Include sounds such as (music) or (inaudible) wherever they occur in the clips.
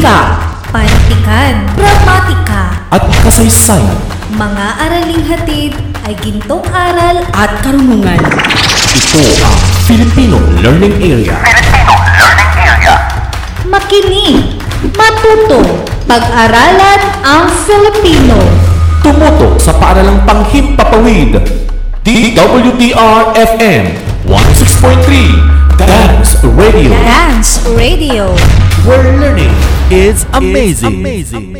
Wika Pantikan, gramatika, at kasaysayan. mga araling hatid ay gintong aral At karunungan. Ito ang Filipino Learning Area. makinig, matuto, pag-aralan ang Filipino. Tumuto sa paaralang panghimpapawid. DWDR-FM 106.3 Dance Radio. Dance Radio. Where learning is amazing.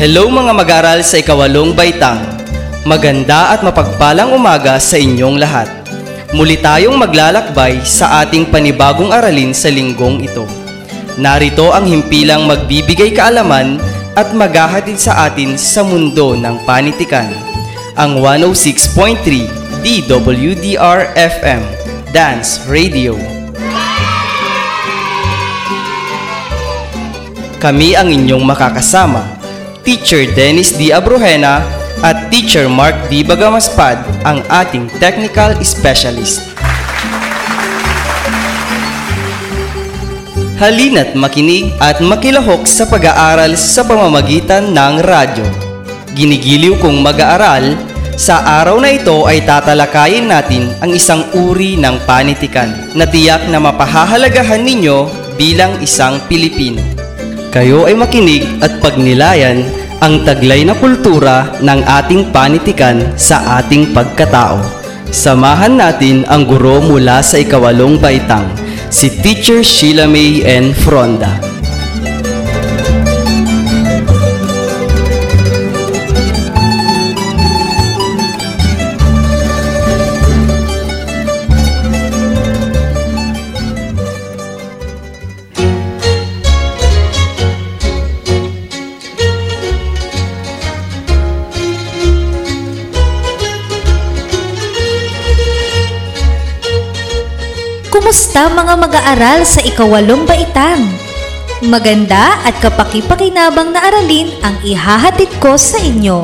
Hello mga mag-aral sa ikawalong baitang. Maganda at mapagpalang umaga sa inyong lahat. Muli tayong maglalakbay sa ating panibagong aralin sa linggong ito. Narito ang himpilang magbibigay kaalaman at maghahatid sa atin sa mundo ng panitikan. Ang 106.3 DWDR FM Dance Radio. Kami ang inyong makakasama, Teacher Dennis D. Abrojena at Teacher Mark D. Bagamaspad, ang ating technical specialist. Halina't makinig at makilahok sa pag-aaral sa pamamagitan ng radyo. Ginigiliw kong mag-aaral, sa araw na ito ay tatalakayin natin ang isang uri ng panitikan na tiyak na mapahahalagahan ninyo bilang isang Pilipino. Kayo ay makinig at pagnilayan ang taglay na kultura ng ating panitikan sa ating pagkatao. Samahan natin ang guro mula sa ikawalong baitang, si Teacher Sheila May N. Fronda. Kumusta mga mag-aaral sa ikawalong baitang? Maganda at kapakipakinabang na aralin ang ihahatid ko sa inyo.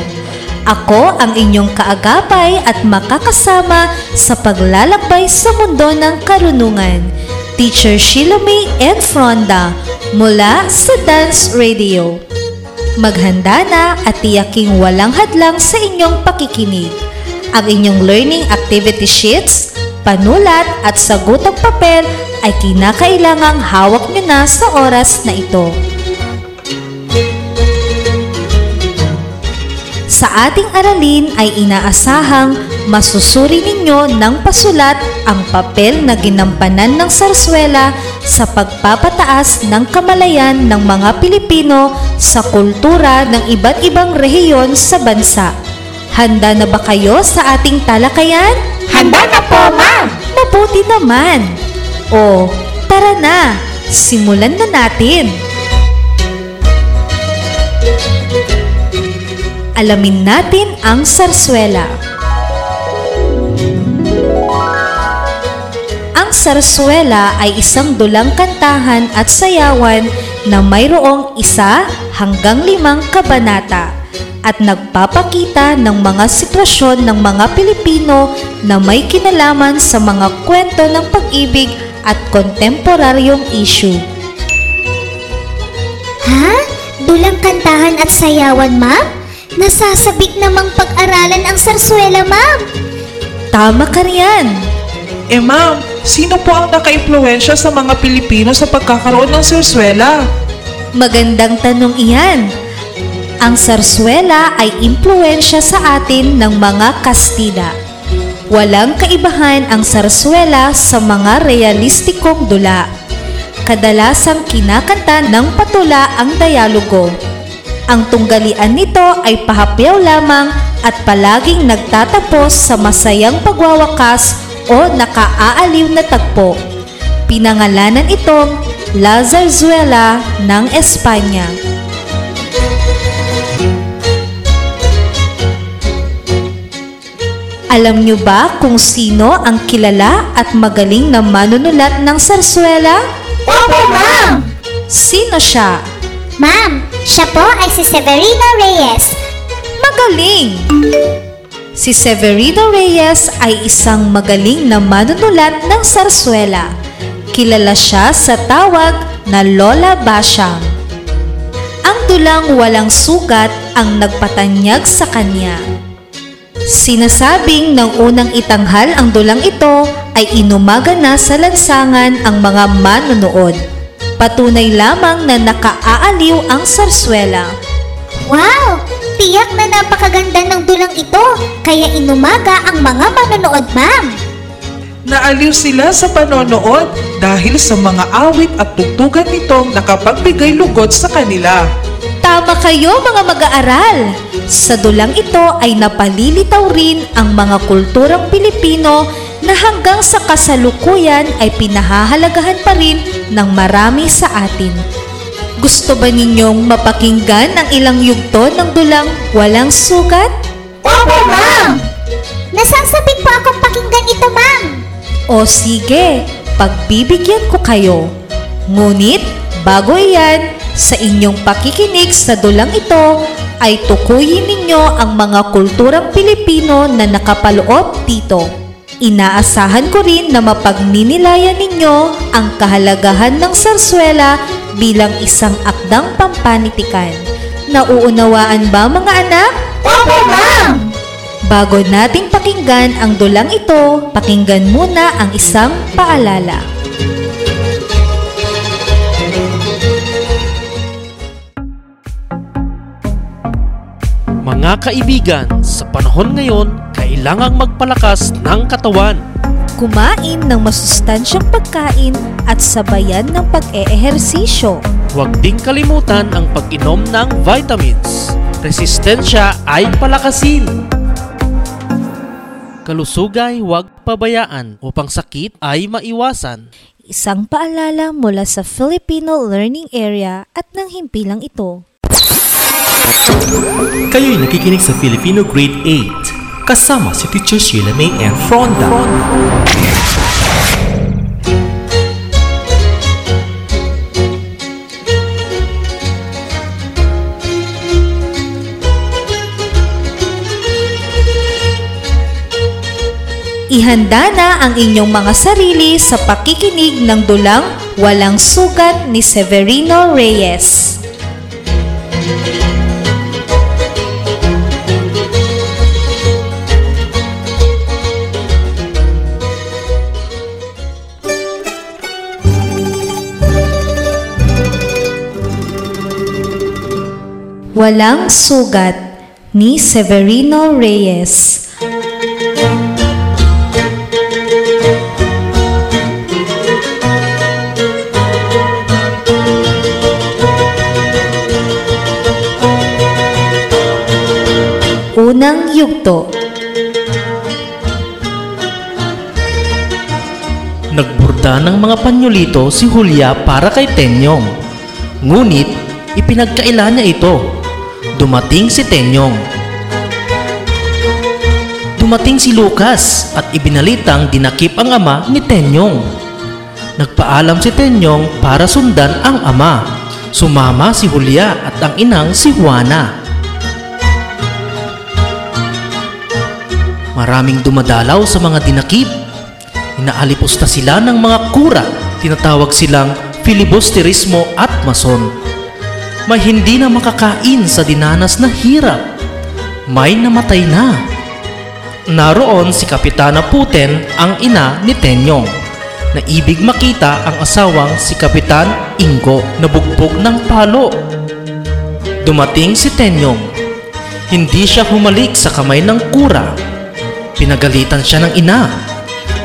Ako ang inyong kaagapay at makakasama sa paglalakbay sa mundo ng karunungan. Teacher Sheila May N. Fronda mula sa Dance Radio. Maghanda na at tiyaking walang hadlang sa inyong pakikinig. Ang inyong learning activity sheets, panulat at sagutang papel ay kinakailangang hawak nyo na sa oras na ito. Sa ating aralin ay inaasahang masusuri ninyo ng pasulat ang papel na ginampanan ng sarswela sa pagpapataas ng kamalayan ng mga Pilipino sa kultura ng iba't ibang rehiyon sa bansa. Handa na ba kayo sa ating talakayan? Handa na po, ma'am! Mabuti naman! O, tara na! Simulan na natin! Alamin natin ang sarswela. Ang sarswela ay isang dulang kantahan at sayawan na mayroong isa hanggang limang kabanata at nagpapakita ng mga sitwasyon ng mga Pilipino na may kinalaman sa mga kwento ng pag-ibig at kontemporaryong issue. Ha? Dulang kantahan at sayawan, ma'am? Nasasabik namang pag-aralan ang sarswela, ma'am. Tama ka riyan. Eh ma'am, sino po ang naka-impluensya sa mga Pilipino sa pagkakaroon ng serswela? Magandang tanong iyan. Ang sarsuela ay impluensya sa atin ng mga Kastila. Walang kaibahan ang sarsuela sa mga realistikong dula. Kadalasang kinakanta ng patula ang dialogo. Ang tunggalian nito ay pahapyaw lamang at palaging nagtatapos sa masayang pagwawakas o nakaaaliw na tagpo. Pinangalanan itong La Zarzuela ng Espanya. Alam niyo ba kung sino ang kilala at magaling na manunulat ng sarsuela? Opo, ma'am! Sino siya? Ma'am, siya po ay si Severino Reyes. Magaling! Si Severino Reyes ay isang magaling na manunulat ng sarsuela. Kilala siya sa tawag na Lola Basyang. Ang dulang walang sugat ang nagpatanyag sa kanya. Sinasabing ng unang itanghal ang dulang ito ay inumaga na sa lansangan ang mga manonood. Patunay lamang na nakaaaliw ang sarsuela. Wow! Tiyak na napakaganda ng dulang ito, kaya inumaga ang mga manonood, ma'am. Naaliw sila sa panonood dahil sa mga awit at tugtugan nitong nakapagbigay lugod sa kanila. Tama kayo mga mag-aaral! Sa dulang ito ay napalilitaw rin ang mga kulturang Pilipino na hanggang sa kasalukuyan ay pinahahalagahan pa rin ng marami sa atin. Gusto ba ninyong mapakinggan ang ilang yugto ng dulang walang sugat? Opo, ma'am! Nasasabik po akong pakinggan ito, ma'am. O sige, pagbibigyan ko kayo. Ngunit, bago iyan, sa inyong pakikinig sa dulang ito, ay tukuyin ninyo ang mga kulturang Pilipino na nakapaloob dito. Inaasahan ko rin na mapagninilayan ninyo ang kahalagahan ng sarsuela bilang isang akdang pampanitikan. Nauunawaan ba mga anak? Opo, ma'am! Bago nating pakinggan ang dulang ito, pakinggan muna ang isang paalala. Mga kaibigan, sa panahon ngayon, kailangang magpalakas ng katawan. Kumain ng masustansyang pagkain at sabayan ng pag-eehersisyo. Huwag ding kalimutan ang pag-inom ng vitamins. Resistensya ay palakasin. Kalusugay huwag pabayaan upang sakit ay maiwasan. Isang paalala mula sa Filipino Learning Area at ng himpilang ito. Kayo'y nakikinig sa Filipino Grade 8 kasama si Teacher Sheila May and Fronda. Ihanda na ang inyong mga sarili sa pakikinig ng dulang Walang Sugat ni Severino Reyes. Walang Sugat ni Severino Reyes. Unang yugto. Nagburda ng mga panyolito si Julia para kay Tenyong. Ngunit, ipinagkaila niya ito. Dumating si Tenyong. Dumating si Lucas at ibinalitang dinakip ang ama ni Tenyong. Nagpaalam si Tenyong para sundan ang ama. Sumama si Julia at ang inang si Juana. Maraming dumadalaw sa mga dinakip. Inaalipusta sila ng mga kura. Tinatawag silang filibusterismo at mason. May hindi na makakain sa dinanas na hirap. May namatay na. Naroon si Kapitana Puten ang ina ni Tenyong na ibig makita ang asawang si Kapitan Ingo na bugbog ng palo. Dumating si Tenyong. Hindi siya humalik sa kamay ng kura. Pinagalitan siya ng ina.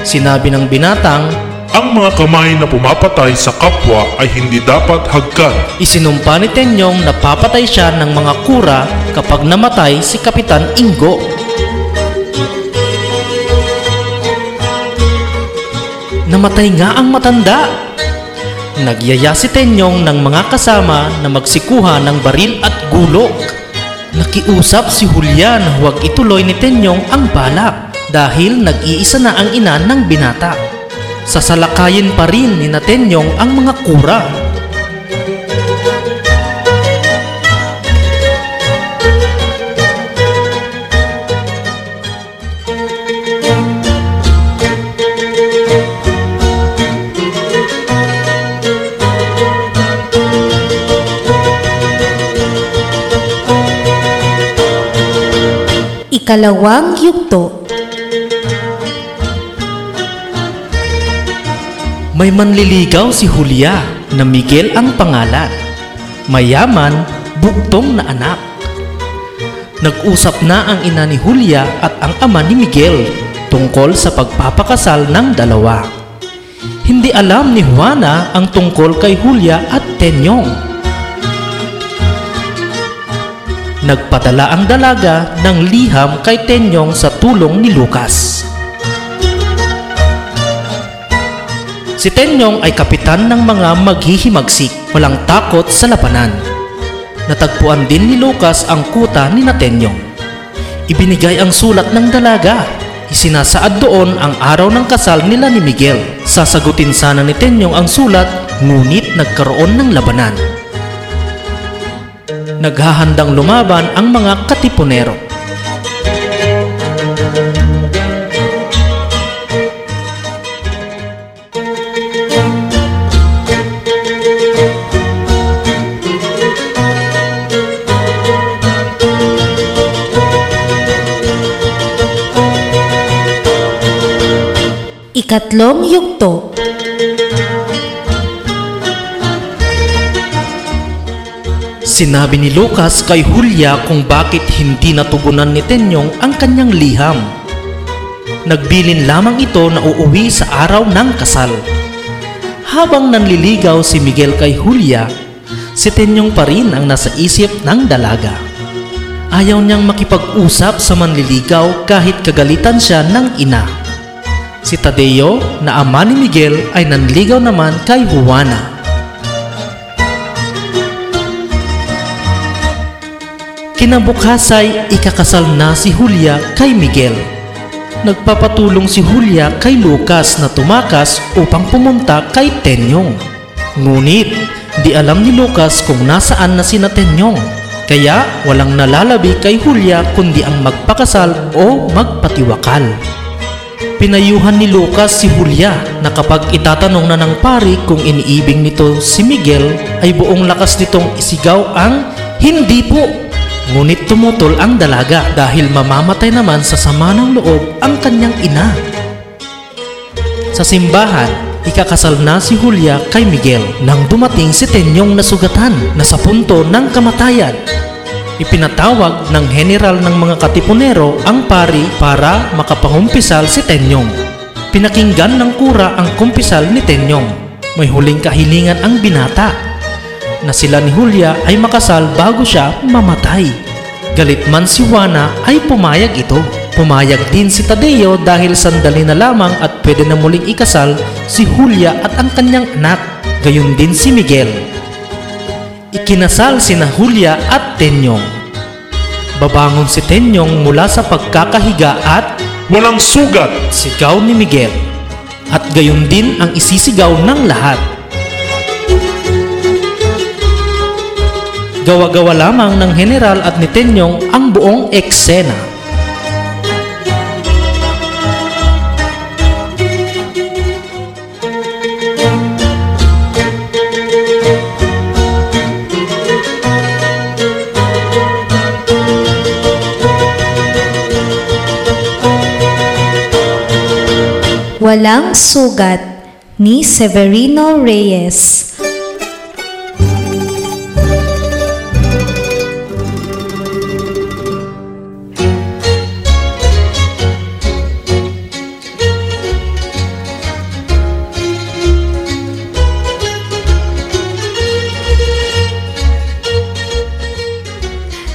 Sinabi ng binatang, Ang mga kamay na pumapatay sa kapwa ay hindi dapat hagkan. Isinumpa ni Tenyong na papatay siya ng mga kura kapag namatay si Kapitan Ingo. Namatay nga ang matanda. Nagyaya si Tenyong ng mga kasama na magsikuha ng baril at gulok. Nakiusap si Julia na huwag ituloy ni Tenyong ang balak dahil nag-iisa na ang ina ng binata. Sasalakayin pa rin ni na Tenyong ang mga kura. Ikalawang yugto. May manliligaw si Julia na Miguel ang pangalan. Mayaman, buktong na anak. Nag-usap na ang ina ni Julia at ang ama ni Miguel tungkol sa pagpapakasal ng dalawa. Hindi alam ni Juana ang tungkol kay Julia at Tenyong. Nagpadala ang dalaga ng liham kay Tenyong sa tulong ni Lucas. Si Tenyong ay kapitan ng mga maghihimagsik, walang takot sa labanan. Natagpuan din ni Lucas ang kuta ni na Tenyong. Ibinigay ang sulat ng dalaga. Isinasaad doon ang araw ng kasal nila ni Miguel. Sasagutin sana ni Tenyong ang sulat, ngunit nagkaroon ng labanan. Naghahandang lumaban ang mga katipunero. Ikatlong yugto. Sinabi ni Lucas kay Julia kung bakit hindi natugunan ni Tenyong ang kanyang liham. Nagbilin lamang ito na uuwi sa araw ng kasal. Habang nanliligaw si Miguel kay Julia, si Tenyong pa rin ang nasa isip ng dalaga. Ayaw niyang makipag-usap sa manliligaw kahit kagalitan siya ng ina. Si Tadeo na ama ni Miguel ay nanligaw naman kay Juana. Kinabukasay, ikakasal na si Julia kay Miguel. Nagpapatulong si Julia kay Lucas na tumakas upang pumunta kay Tenyong. Ngunit, di alam ni Lucas kung nasaan na sina Tenyong. Kaya walang nalalabi kay Julia kundi ang magpakasal o magpatiwakal. Pinayuhan ni Lucas si Julia na kapag itatanong na ng pari kung iniibig nito si Miguel ay buong lakas nitong isigaw ang hindi po Ngunit tumutol ang dalaga dahil mamamatay naman sa sama ng loob ang kanyang ina. Sa simbahan, ikakasal na si Julia kay Miguel nang dumating si Tenyong na sugatan na sa punto ng kamatayan. Ipinatawag ng general ng mga katipunero ang pari para makapangumpisal si Tenyong. Pinakinggan ng kura ang kumpisal ni Tenyong. May huling kahilingan ang binata na sila ni Julia ay makasal bago siya mamatay. Galit man si Juana ay pumayag ito. Pumayag din si Tadeo dahil sandali na lamang at pwede na muling ikasal si Julia at ang kanyang anak. Gayon din si Miguel. Ikinasal sina Julia at Tenyong. Babangon si Tenyong mula sa pagkakahiga at Walang sugat! sigaw ni Miguel. At gayon din ang isisigaw ng lahat. Gawa-gawa lamang ng general at ni Tenyong ang buong eksena. Walang Sugat ni Severino Reyes.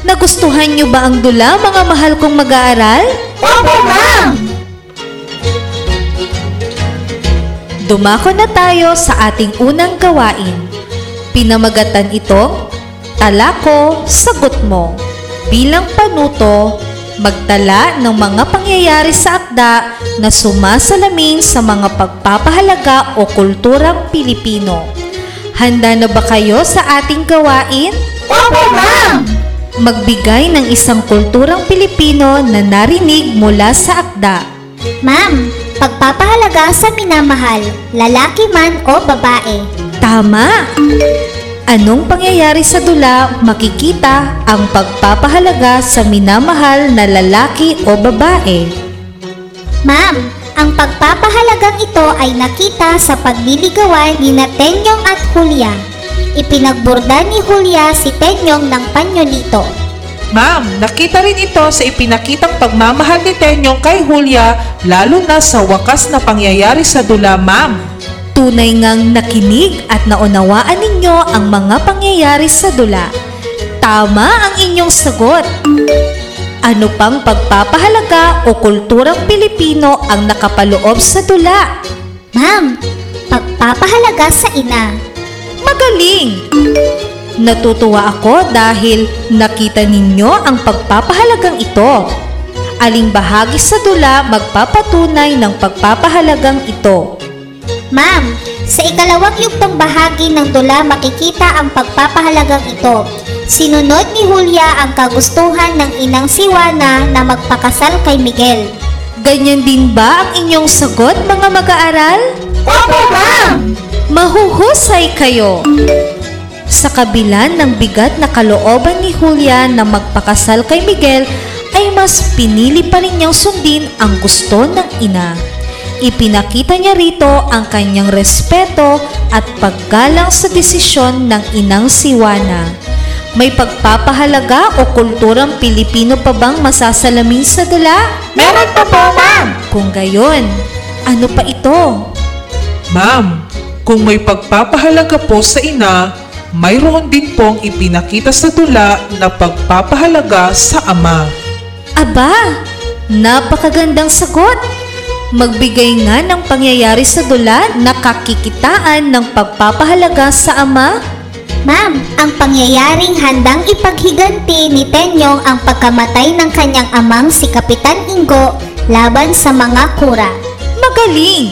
Nagustuhan niyo ba ang dula, mga mahal kong mag-aaral? Opo, ma'am! Dumako na tayo sa ating unang gawain. Pinamagatan itong Talako, Sagot Mo. Bilang panuto, magtala ng mga pangyayari sa akda na sumasalamin sa mga pagpapahalaga o kulturang Pilipino. Handa na ba kayo sa ating gawain? Opo, ma'am! Magbigay ng isang kulturang Pilipino na narinig mula sa akda. Ma'am, pagpapahalaga sa minamahal, lalaki man o babae. Tama! Anong pangyayari sa dula makikita ang pagpapahalaga sa minamahal na lalaki o babae? Ma'am, ang pagpapahalagang ito ay nakita sa pagliligawan ni na Tenyong at Julia. Ipinagburda ni Julia si Tenyong ng panyolito. Ma'am, nakita rin ito sa ipinakitang pagmamahal ni Tenyong kay Julia lalo na sa wakas na pangyayari sa dula, ma'am. Tunay ngang nakinig at naunawaan ninyo ang mga pangyayari sa dula. Tama ang inyong sagot. Ano pang pagpapahalaga o kulturang Pilipino ang nakapaloob sa dula? Ma'am, pagpapahalaga sa ina. Magaling! Natutuwa ako dahil nakita ninyo ang pagpapahalagang ito. Aling bahagi sa dula magpapatunay ng pagpapahalagang ito. Ma'am, sa ikalawang yugtong bahagi ng dula makikita ang pagpapahalagang ito. Sinunod ni Julia ang kagustuhan ng inang si Juana na magpakasal kay Miguel. Ganyan din ba ang inyong sagot mga mag-aaral? Opo, ma'am! Mahuhusay kayo! Sa kabila ng bigat na kalooban ni Julia na magpakasal kay Miguel, ay mas pinili pa rin niyang sundin ang gusto ng ina. Ipinakita niya rito ang kanyang respeto at paggalang sa desisyon ng inang si Juana. May pagpapahalaga o kulturang Pilipino pa bang masasalamin sa dula? Meron pa po, ma'am! Kung gayon, ano pa ito? Ma'am, kung may pagpapahalaga po sa ina, mayroon din pong ipinakita sa dula na pagpapahalaga sa ama. Aba, napakagandang sagot. Magbigay nga ng pangyayari sa dula na kakikitaan ng pagpapahalaga sa ama. Ma'am, ang pangyayaring handang ipaghiganti ni Tenyong ang pagkamatay ng kanyang amang si Kapitan Ingo laban sa mga kura. Magaling!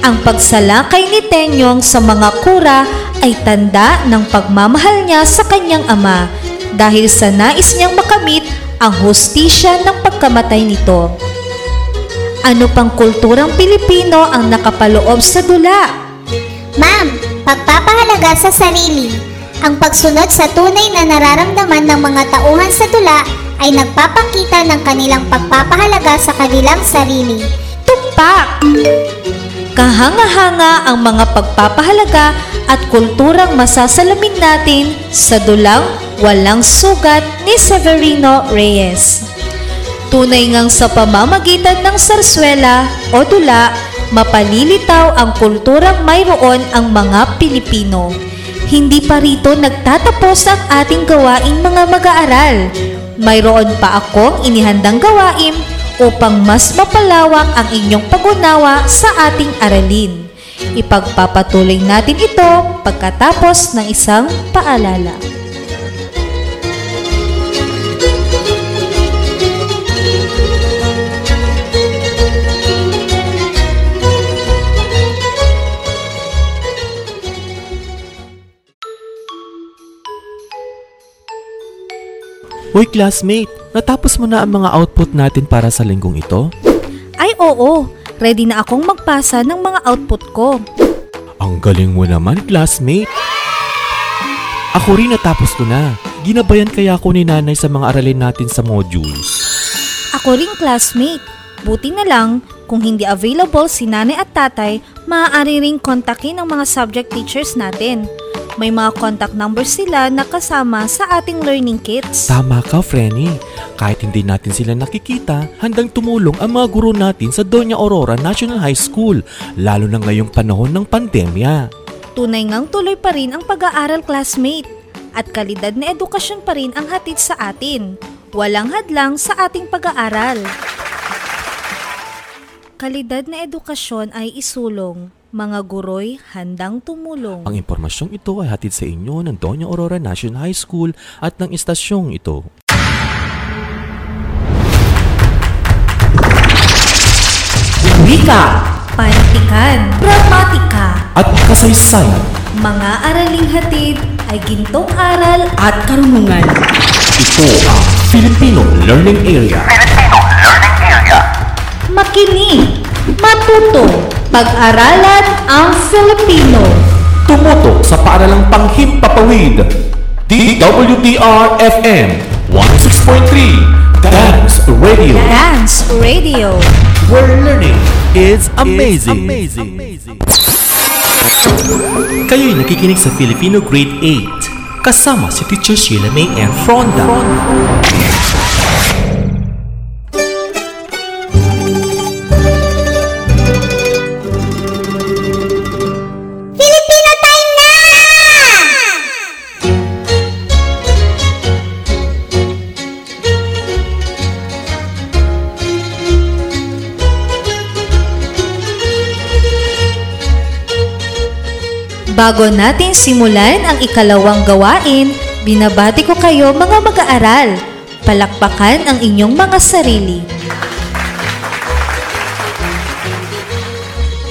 Ang pagsalakay ni Tenyong sa mga kura ay tanda ng pagmamahal niya sa kanyang ama dahil sa nais niyang makamit ang hustisya ng pagkamatay nito. Ano pang kulturang Pilipino ang nakapaloob sa dula? Ma'am, pagpapahalaga sa sarili. Ang pagsunod sa tunay na nararamdaman ng mga tauhan sa tula ay nagpapakita ng kanilang pagpapahalaga sa kanilang sarili. Tumpak! Kahanga-hanga ang mga pagpapahalaga at kulturang masasalamin natin sa dulang Walang Sugat ni Severino Reyes. Tunay ngang sa pamamagitan ng sarswela o dula, mapalilitaw ang kulturang mayroon ang mga Pilipino. Hindi pa rito nagtatapos ang ating gawain mga mag-aaral. Mayroon pa akong inihandang gawain upang mas mapalawak ang inyong pag-unawa sa ating aralin. Ipagpapatuloy natin ito pagkatapos ng isang paalala. Hoy classmate, natapos mo na ang mga output natin para sa linggong ito? Ay oo, ready na akong magpasa ng mga output ko. Ang galing mo naman, classmate. Ako rin natapos ko na. Ginabayan kaya ako ni nanay sa mga aralin natin sa modules. Ako rin classmate. Buti na lang, kung hindi available si nanay at tatay, maaari ring kontakin ang mga subject teachers natin. May mga contact numbers sila na kasama sa ating learning kits. Tama ka, Frenny. Kahit hindi natin sila nakikita, handang tumulong ang mga guro natin sa Doña Aurora National High School, lalo na ngayong panahon ng pandemya. Tunay ngang tuloy pa rin ang pag-aaral classmate at kalidad na edukasyon pa rin ang hatid sa atin. Walang hadlang sa ating pag-aaral. Kalidad na edukasyon ay isulong. Mga guroy handang tumulong. Ang impormasyong ito ay hatid sa inyo ng Doña Aurora National High School at ng istasyong ito. Wika, Pantikan, Gramatika, At kasaysayan, mga araling hatid ay gintong aral at karunungan. ito ang Filipino Learning Area. Makinig, matuto, pag-aralan ang Filipino. Tumutok sa paaralang panghimpapawid. DWDR-FM 106.3 Dance Radio Dance Radio. where learning is amazing. Kayo'y nakikinig sa Filipino Grade 8 kasama si Teacher Sheila May and Fronda. Filipino Bago natin simulan ang ikalawang gawain, binabati ko kayo mga mag-aaral. Palakpakan ang inyong mga sarili.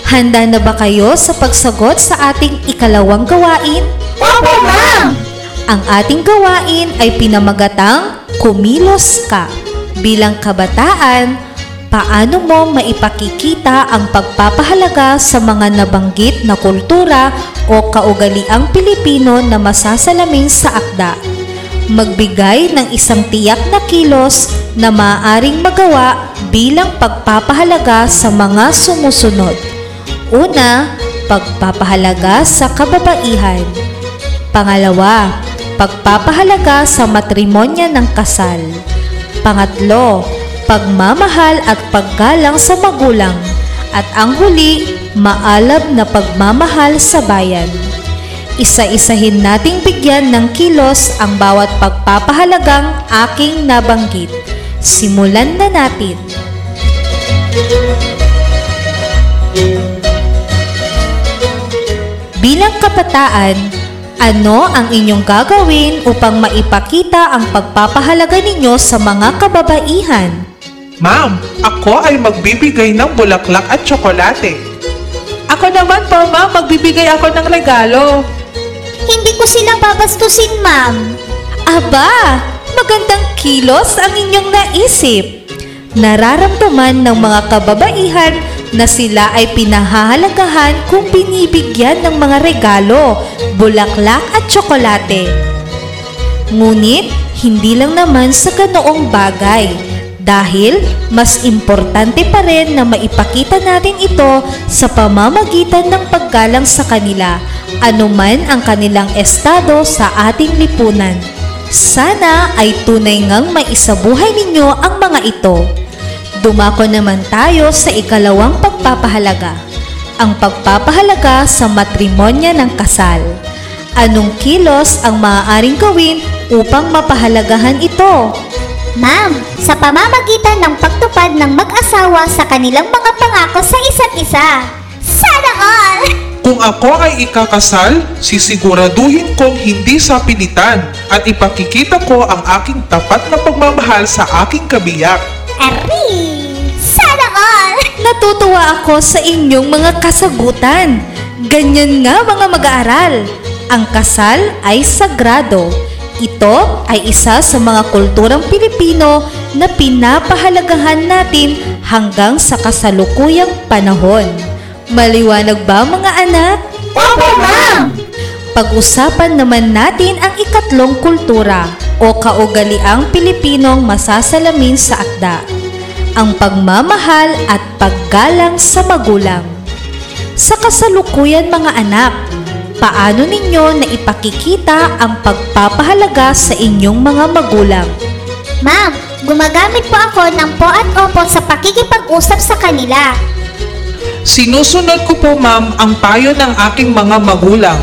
Handa na ba kayo sa pagsagot sa ating ikalawang gawain? Opo, ma'am! Ang ating gawain ay pinamagatang kumilos ka. Bilang kabataan, paano mo maipakikita ang pagpapahalaga sa mga nabanggit na kultura o kaugaliang Pilipino na masasalamin sa akda? Magbigay ng isang tiyak na kilos na maaaring magawa bilang pagpapahalaga sa mga sumusunod. Una, pagpapahalaga sa kababaihan. Pangalawa, pagpapahalaga sa matrimonya ng kasal. Pangatlo, pagmamahal at paggalang sa magulang. At ang huli, maalab na pagmamahal sa bayan. Isa-isahin nating bigyan ng kilos ang bawat pagpapahalagang aking nabanggit. Simulan na natin. Bilang kabataan, ano ang inyong gagawin upang maipakita ang pagpapahalaga ninyo sa mga kababaihan? Ma'am, ako ay magbibigay ng bulaklak at tsokolate. Ako naman po, ma'am, magbibigay ako ng regalo. Hindi ko sila babastusin, ma'am. Aba, magandang kilos ang inyong naisip. Nararamdaman ng mga kababaihan na sila ay pinahahalagahan kung binibigyan ng mga regalo, bulaklak at tsokolate. Ngunit, hindi lang naman sa ganoong bagay dahil mas importante pa rin na maipakita natin ito sa pamamagitan ng paggalang sa kanila, anuman ang kanilang estado sa ating lipunan. Sana ay tunay ngang maisabuhay ninyo ang mga ito. Dumako naman tayo sa ikalawang pagpapahalaga. Ang pagpapahalaga sa matrimonya ng kasal. Anong kilos ang maaaring gawin upang mapahalagahan ito? Ma'am, sa pamamagitan ng pagtupad ng mag-asawa sa kanilang mga pangako sa isa't isa. Sana all! (laughs) Kung ako ay ikakasal, sisiguraduhin kong hindi sa pilitan at ipakikita ko ang aking tapat na pagmamahal sa aking kabiyak. Ari! Sana all! (laughs) Natutuwa ako sa inyong mga kasagutan. Ganyan nga mga mag-aaral. Ang kasal ay sagrado. Ito ay isa sa mga kulturang Pilipino na pinapahalagahan natin hanggang sa kasalukuyang panahon. Maliwanag ba mga anak? Opo, ma'am! Pag-usapan naman natin ang ikatlong kultura o kaugaliang Pilipinong masasalamin sa akda. ang pagmamahal at paggalang sa magulang. Sa kasalukuyan mga anak, paano ninyo na ipakikita ang pagpapahalaga sa inyong mga magulang? Ma'am, gumagamit po ako ng po at opo sa pakikipag-usap sa kanila. Sinusunod ko po ma'am ang payo ng aking mga magulang.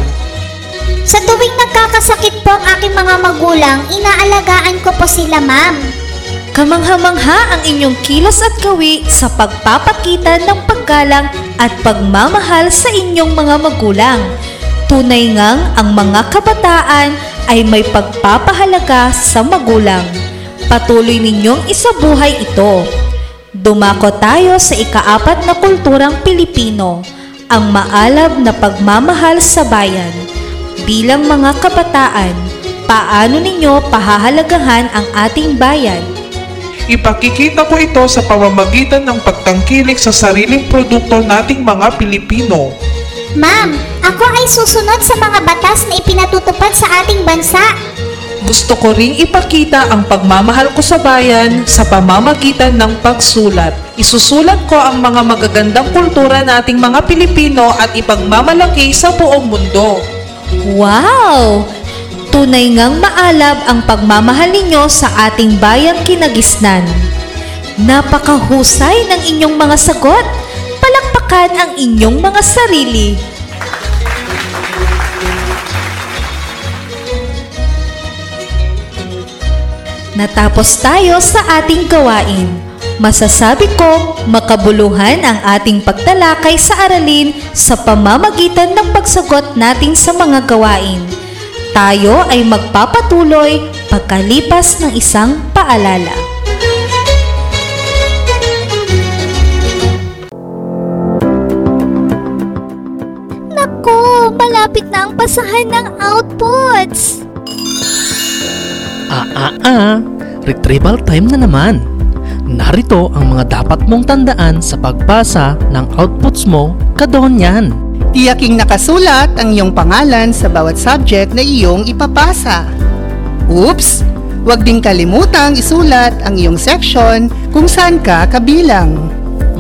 Sa tuwing nagkakasakit po ang aking mga magulang, inaalagaan ko po sila, ma'am. Kamangha-mangha ang inyong kilos at gawi sa pagpapakita ng paggalang at pagmamahal sa inyong mga magulang. Tunay ngang ang mga kabataan ay may pagpapahalaga sa magulang. Patuloy ninyong isabuhay ito. Dumako tayo sa ikaapat na kulturang Pilipino, ang maalab na pagmamahal sa bayan. Bilang mga kabataan, paano ninyo pahahalagahan ang ating bayan? Ipakikita ko ito sa pamamagitan ng pagtangkilik sa sariling produkto nating mga Pilipino. Ma'am, ako ay susunod sa mga batas na ipinatutupad sa ating bansa. Gusto ko ring ipakita ang pagmamahal ko sa bayan sa pamamagitan ng pagsulat. Isusulat ko ang mga magagandang kultura nating mga Pilipino at ipagmamalaki sa buong mundo. Wow! Tunay ngang maalab ang pagmamahal ninyo sa ating bayang kinagisnan. Napakahusay ng inyong mga sagot. Palakpakan ang inyong mga sarili. Natapos tayo sa ating gawain. Masasabi ko, makabuluhan ang ating pagtalakay sa aralin sa pamamagitan ng pagsagot natin sa mga gawain. Tayo ay magpapatuloy pagkalipas ng isang paalala. Naku, malapit na ang pasahan ng outputs. Ah, ah, ah. Retrieval time na naman. Narito ang mga dapat mong tandaan sa pagbasa ng outputs mo kadon yan. Tiyaking nakasulat ang iyong pangalan sa bawat subject na iyong ipapasa. Oops! Huwag ding kalimutang isulat ang iyong section kung saan ka kabilang.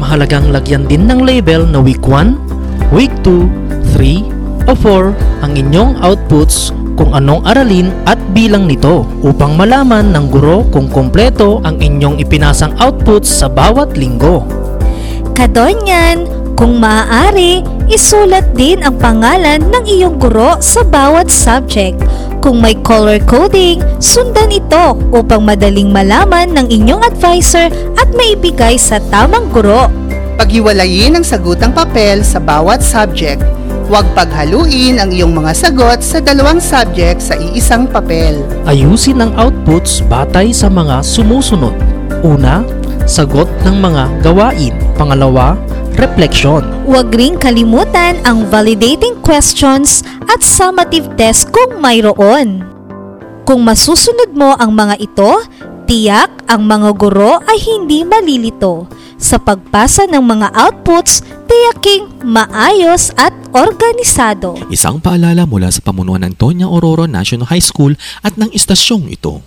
Mahalagang lagyan din ng label na week 1, week 2, 3, o 4 ang inyong outputs kung anong aralin at bilang nito upang malaman ng guro kung kompleto ang inyong ipinasang outputs sa bawat linggo. Kadonyan, kung maaari, isulat din ang pangalan ng iyong guro sa bawat subject. Kung may color coding, sundan ito upang madaling malaman ng inyong advisor at maibigay sa tamang guro. Paghiwalayin ang sagutang papel sa bawat subject. Huwag paghaluin ang iyong mga sagot sa dalawang subject sa iisang papel. Ayusin ang outputs batay sa mga sumusunod. Una, sagot ng mga gawain. Pangalawa, reflection. Huwag ring kalimutan ang validating questions at summative test kung mayroon. Kung masusunod mo ang mga ito, tiyak ang mga guro ay hindi malilito. Sa pagpasa ng mga outputs, tiyaking maayos at organisado. Isang paalala mula sa pamunuan ng Tonya Aurora National High School at ng istasyong ito.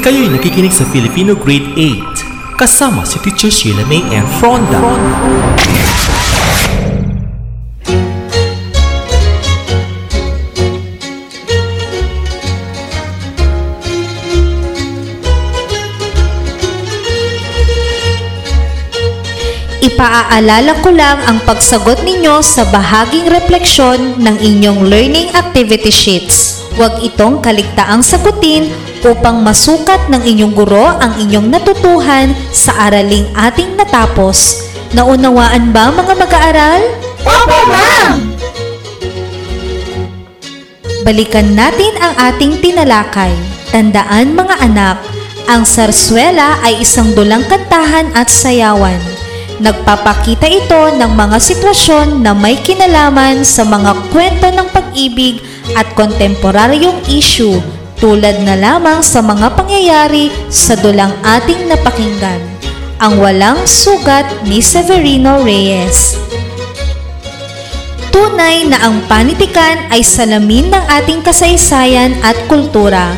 Kayo'y nakikinig sa Filipino Grade 8 kasama si Teacher Sheila May and Fronda. Ipaaalala ko lang ang pagsagot ninyo sa bahaging refleksyon ng inyong learning activity sheets. Huwag itong kaligtaang sagutin upang masukat ng inyong guro ang inyong natutuhan sa araling ating natapos. Naunawaan ba mga mag-aaral? Opo, ma'am! Balikan natin ang ating tinalakay. Tandaan mga anak, ang sarswela ay isang dulang kantahan at sayawan. Nagpapakita ito ng mga sitwasyon na may kinalaman sa mga kwento ng pag-ibig at kontemporaryong issue tulad na lamang sa mga pangyayari sa dulang ating napakinggan. Ang walang sugat ni Severino Reyes. Tunay na ang panitikan ay salamin ng ating kasaysayan at kultura.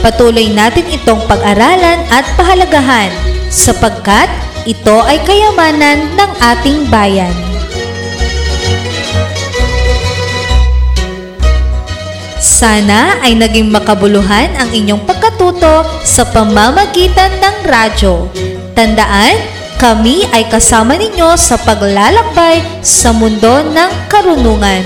Patuloy natin itong pag-aralan at pahalagahan sapagkat ito ay kayamanan ng ating bayan. Sana ay naging makabuluhan ang inyong pagkatuto sa pamamagitan ng radyo. Tandaan, kami ay kasama ninyo sa paglalakbay sa mundo ng karunungan.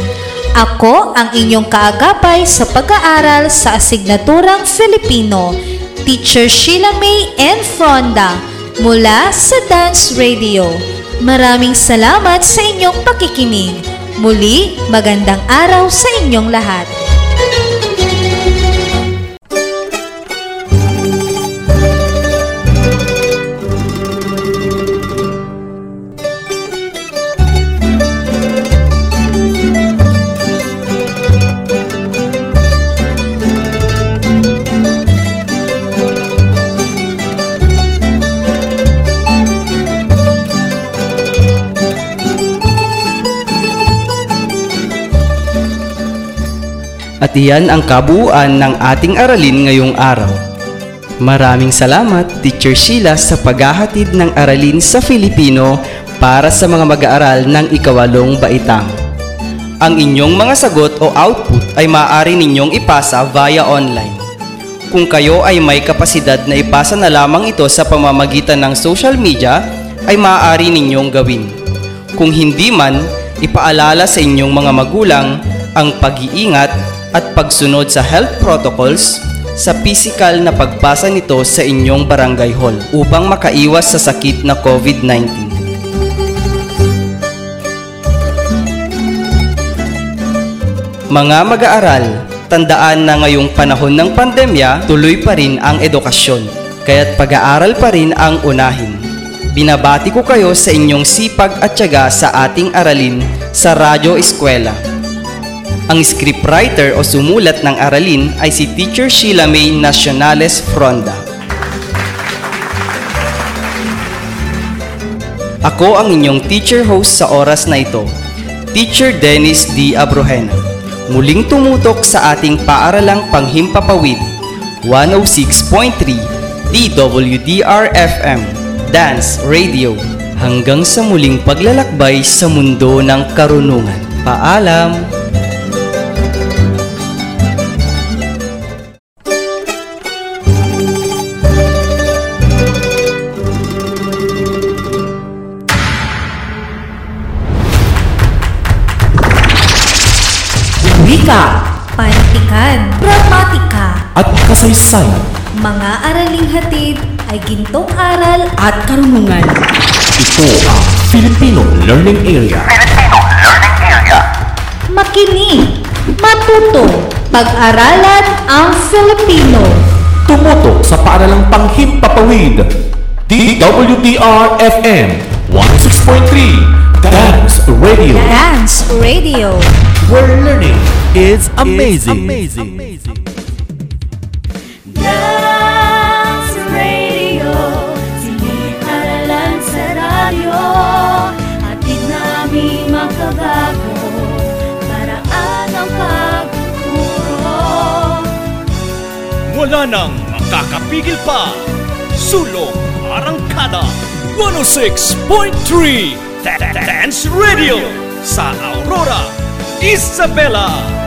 Ako ang inyong kaagapay sa pag-aaral sa asignaturang Filipino, Teacher Sheila May N. Fronda, mula sa Dance Radio. Maraming salamat sa inyong pakikinig. Muli, magandang araw sa inyong lahat. At iyan ang kabuuan ng ating aralin ngayong araw. Maraming salamat, Teacher Sheila, sa paghahatid ng aralin sa Filipino para sa mga mag-aaral ng ikawalong baitang. Ang inyong mga sagot o output ay maaari ninyong ipasa via online. Kung kayo ay may kapasidad na ipasa na lamang ito sa pamamagitan ng social media, ay maaari ninyong gawin. Kung hindi man, ipaalala sa inyong mga magulang ang pag-iingat at pagsunod sa health protocols sa physical na pagbasa nito sa inyong barangay hall upang makaiwas sa sakit na COVID-19. Mga mag-aaral, tandaan na ngayong panahon ng pandemya, tuloy pa rin ang edukasyon, kaya't pag-aaral pa rin ang unahin. Binabati ko kayo sa inyong sipag at tiyaga sa ating aralin sa Radyo Eskwela. Ang scriptwriter o sumulat ng aralin ay si Teacher Sheila May Nacionales Fronda. Ako ang inyong teacher host sa oras na ito, Teacher Dennis D. Abrojena. Muling tumutok sa ating paaralang panghimpapawid, 106.3 DWDR-FM, Dance Radio. Hanggang sa muling paglalakbay sa mundo ng karunungan. Paalam! Wika, pantikan, pragmatika, At kasaysayan, mga araling hatid ay gintong aral at karunungan. ito ang Filipino Learning Area. Makinig, matuto, pag-aralan ang Filipino. Tumutok sa paaralang panghimpapawid. DWDR-FM 106.3 Dance Radio. Dance Radio. Where learning is amazing. Dance Radio, siniparalan sa radyo, atid namin makabago, paraan ang pagtuturo. Wala nang makakapigil pa. Sulong Arangkada 106.3 Dance Radio sa Aurora, Isabela.